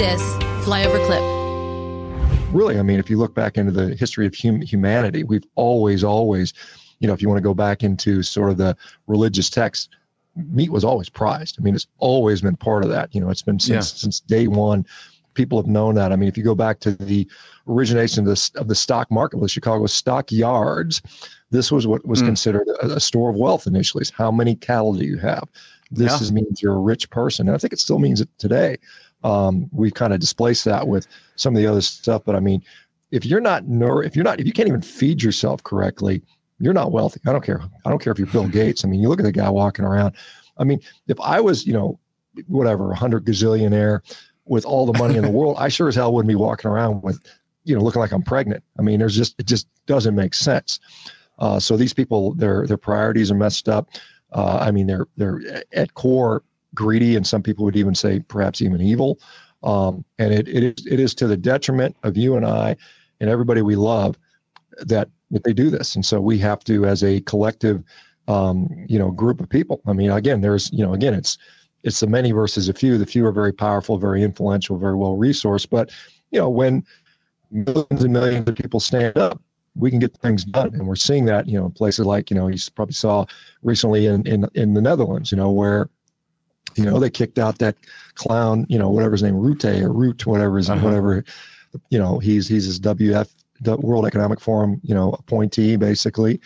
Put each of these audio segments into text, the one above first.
this flyover clip. Really, I mean, if you look back into the history of hum- humanity, we've always, always, you know, if you want to go back into sort of the religious texts, meat was always prized. I mean, it's always been part of that. You know, it's been since yeah. since day one. People have known that. I mean, if you go back to the origination of the, of the stock market, the Chicago stock yards, this was what was mm. considered a, a, store of wealth initially. Is how many cattle do you have? This yeah. is, means you're a rich person, and I think it still means it today. Um, we've kind of displaced that with some of the other stuff, but I mean, if you're not if you're not if you can't even feed yourself correctly, you're not wealthy. I don't care. I don't care if you're Bill Gates. I mean, you look at the guy walking around. I mean, if I was, you know, whatever, a hundred gazillionaire with all the money in the world, I sure as hell wouldn't be walking around with, you know, looking like I'm pregnant. I mean, there's just it just doesn't make sense. Uh, so these people, their their priorities are messed up. Uh, I mean, they're they're at core greedy, and some people would even say perhaps even evil. Um, and it, it is it is to the detriment of you and I and everybody we love that that they do this. And so we have to, as a collective, um, you know, group of people. I mean, again, there's you know, again, it's it's the many versus a few. The few are very powerful, very influential, very well resourced. But you know, when millions and millions of people stand up, we can get things done. And we're seeing that, you know, in places like, you know, you probably saw recently in, in, in the Netherlands, you know, where, you know, they kicked out that clown, you know, whatever his name, Rute or Root, whatever is uh-huh. whatever, you know, he's, he's his WF, the World Economic Forum, you know, appointee basically.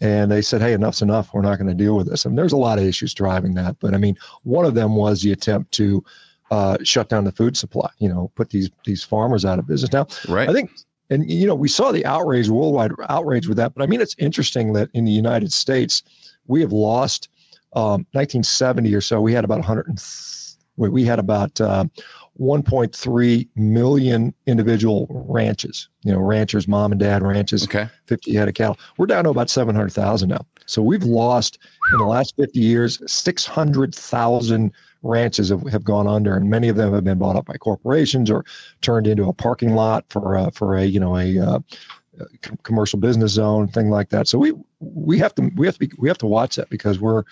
And they said, hey, enough's enough. We're not going to deal with this. And there's a lot of issues driving that. But I mean, one of them was the attempt to, uh, shut down the food supply. You know, put these these farmers out of business. Now, right. I think and you know we saw the outrage worldwide outrage with that but i mean it's interesting that in the united states we have lost um, 1970 or so we had about 100 we had about uh, 1.3 million individual ranches you know ranchers mom and dad ranches okay. 50 head of cattle. We're down to about 700000 now. So we've lost in the last 50 years 600000 ranches have, have gone under, and many of them have been bought up by corporations or turned into a parking lot for uh, for a you know a uh, commercial business zone, thing like that. So we we have to we have to be, we have to watch that because we're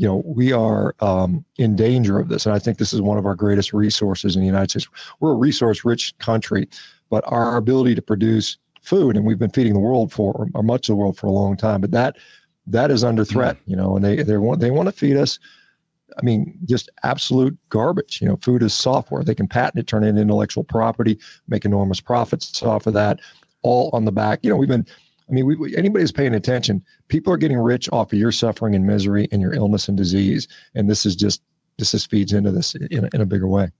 you know we are um, in danger of this, and I think this is one of our greatest resources in the United States. We're a resource rich country, but our ability to produce food, and we've been feeding the world for or much of the world for a long time, but that that is under threat, you know, and they they want they want to feed us I mean, just absolute garbage. You know, food is software. They can patent it, turn it into intellectual property, make enormous profits off of that, all on the back. You know, we've been, I mean, we, we, anybody who's paying attention, people are getting rich off of your suffering and misery and your illness and disease. And this is just, this just feeds into this in a, in a bigger way.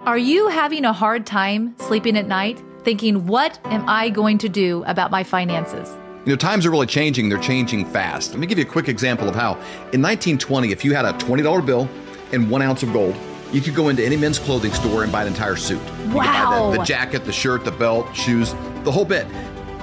Are you having a hard time sleeping at night, thinking, what am I going to do about my finances? You know, times are really changing. They're changing fast. Let me give you a quick example of how. In 1920, if you had a $20 bill and one ounce of gold, you could go into any men's clothing store and buy an entire suit. You wow. The, the jacket, the shirt, the belt, shoes, the whole bit.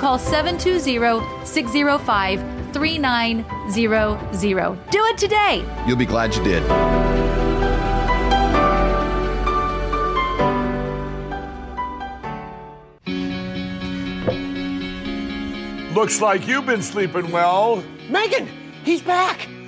call 720 605 3900. Do it today. You'll be glad you did. Looks like you've been sleeping well. Megan, he's back.